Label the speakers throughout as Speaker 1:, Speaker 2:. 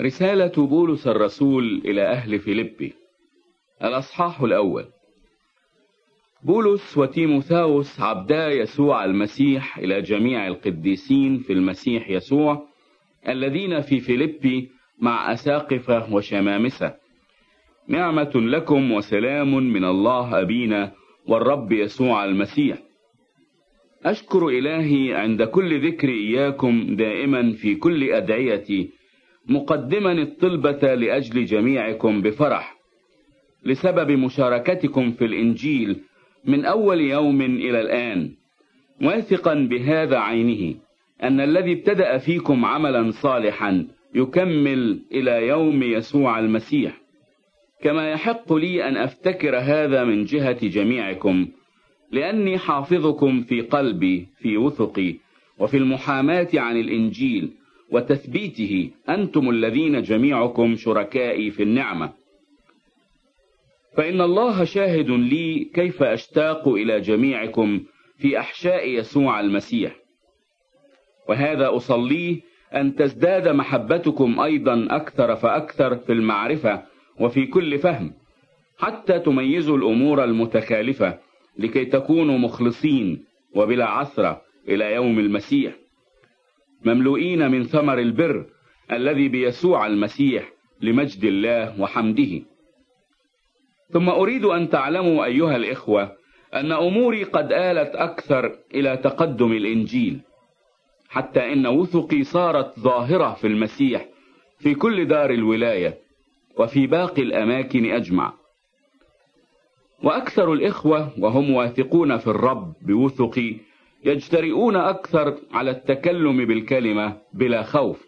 Speaker 1: رسالة بولس الرسول إلى أهل فيلبي الأصحاح الأول. بولس وتيموثاوس عبدا يسوع المسيح إلى جميع القديسين في المسيح يسوع الذين في فيلبي مع أساقفة وشمامسة. نعمة لكم وسلام من الله أبينا والرب يسوع المسيح. أشكر إلهي عند كل ذكر إياكم دائما في كل أدعيتي مقدما الطلبة لأجل جميعكم بفرح لسبب مشاركتكم في الإنجيل من أول يوم إلى الآن. واثقا بهذا عينه أن الذي ابتدأ فيكم عملا صالحا يكمل إلى يوم يسوع المسيح. كما يحق لي أن أفتكر هذا من جهة جميعكم لأني حافظكم في قلبي في وثقي وفي المحاماة عن الإنجيل وتثبيته أنتم الذين جميعكم شركائي في النعمة. فإن الله شاهد لي كيف أشتاق إلى جميعكم في أحشاء يسوع المسيح. وهذا أصليه أن تزداد محبتكم أيضا أكثر فأكثر في المعرفة وفي كل فهم حتى تميزوا الأمور المتخالفة لكي تكونوا مخلصين وبلا عثرة إلى يوم المسيح. مملوئين من ثمر البر الذي بيسوع المسيح لمجد الله وحمده. ثم أريد أن تعلموا أيها الإخوة أن أموري قد آلت أكثر إلى تقدم الإنجيل حتى إن وثقي صارت ظاهرة في المسيح في كل دار الولاية وفي باقي الأماكن أجمع. وأكثر الإخوة وهم واثقون في الرب بوثقي يجترئون أكثر على التكلم بالكلمة بلا خوف.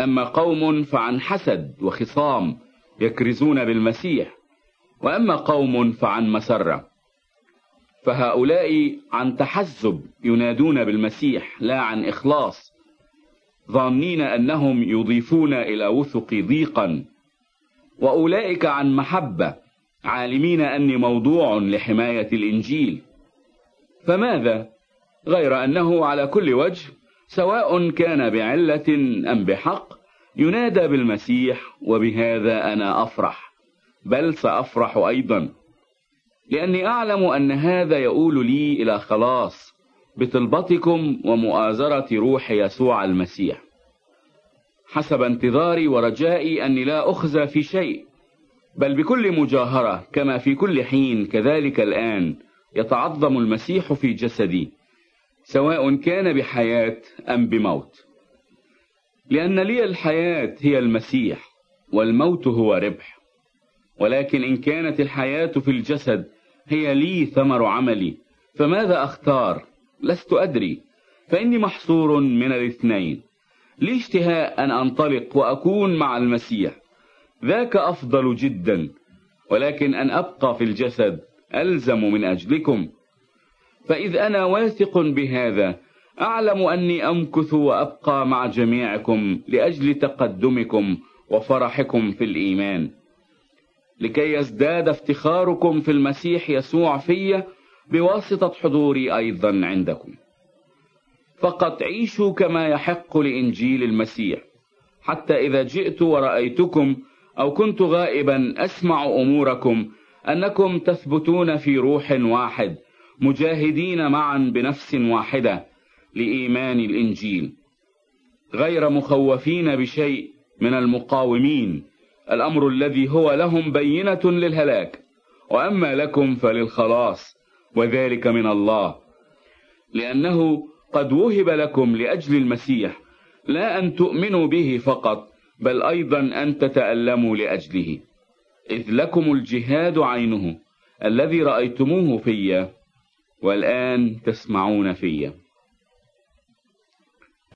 Speaker 1: أما قوم فعن حسد وخصام يكرزون بالمسيح وأما قوم فعن مسرة. فهؤلاء عن تحزب ينادون بالمسيح لا عن إخلاص. ظانين أنهم يضيفون إلى وثق ضيقا. وأولئك عن محبة عالمين أني موضوع لحماية الإنجيل. فماذا؟ غير أنه على كل وجه سواء كان بعلة أم بحق ينادى بالمسيح وبهذا أنا أفرح. بل سأفرح أيضا. لأني أعلم أن هذا يؤول لي إلى خلاص بطلبتكم ومؤازرة روح يسوع المسيح. حسب انتظاري ورجائي أني لا أخزى في شيء بل بكل مجاهرة كما في كل حين كذلك الآن. يتعظم المسيح في جسدي سواء كان بحياة أم بموت. لأن لي الحياة هي المسيح والموت هو ربح. ولكن إن كانت الحياة في الجسد هي لي ثمر عملي فماذا أختار؟ لست أدري. فإني محصور من الاثنين. لي اشتهاء أن أنطلق وأكون مع المسيح. ذاك أفضل جدا ولكن أن أبقى في الجسد ألزم من أجلكم. فإذ أنا واثق بهذا أعلم أني أمكث وأبقى مع جميعكم لأجل تقدمكم وفرحكم في الإيمان. لكي يزداد افتخاركم في المسيح يسوع في بواسطة حضوري أيضا عندكم. فقط عيشوا كما يحق لإنجيل المسيح. حتى إذا جئت ورأيتكم أو كنت غائبا أسمع أموركم أنكم تثبتون في روح واحد مجاهدين معا بنفس واحدة لإيمان الإنجيل. غير مخوفين بشيء من المقاومين الأمر الذي هو لهم بينة للهلاك. وأما لكم فللخلاص وذلك من الله. لأنه قد وهب لكم لأجل المسيح لا أن تؤمنوا به فقط بل أيضا أن تتألموا لأجله. إذ لكم الجهاد عينه الذي رأيتموه في والآن تسمعون فيه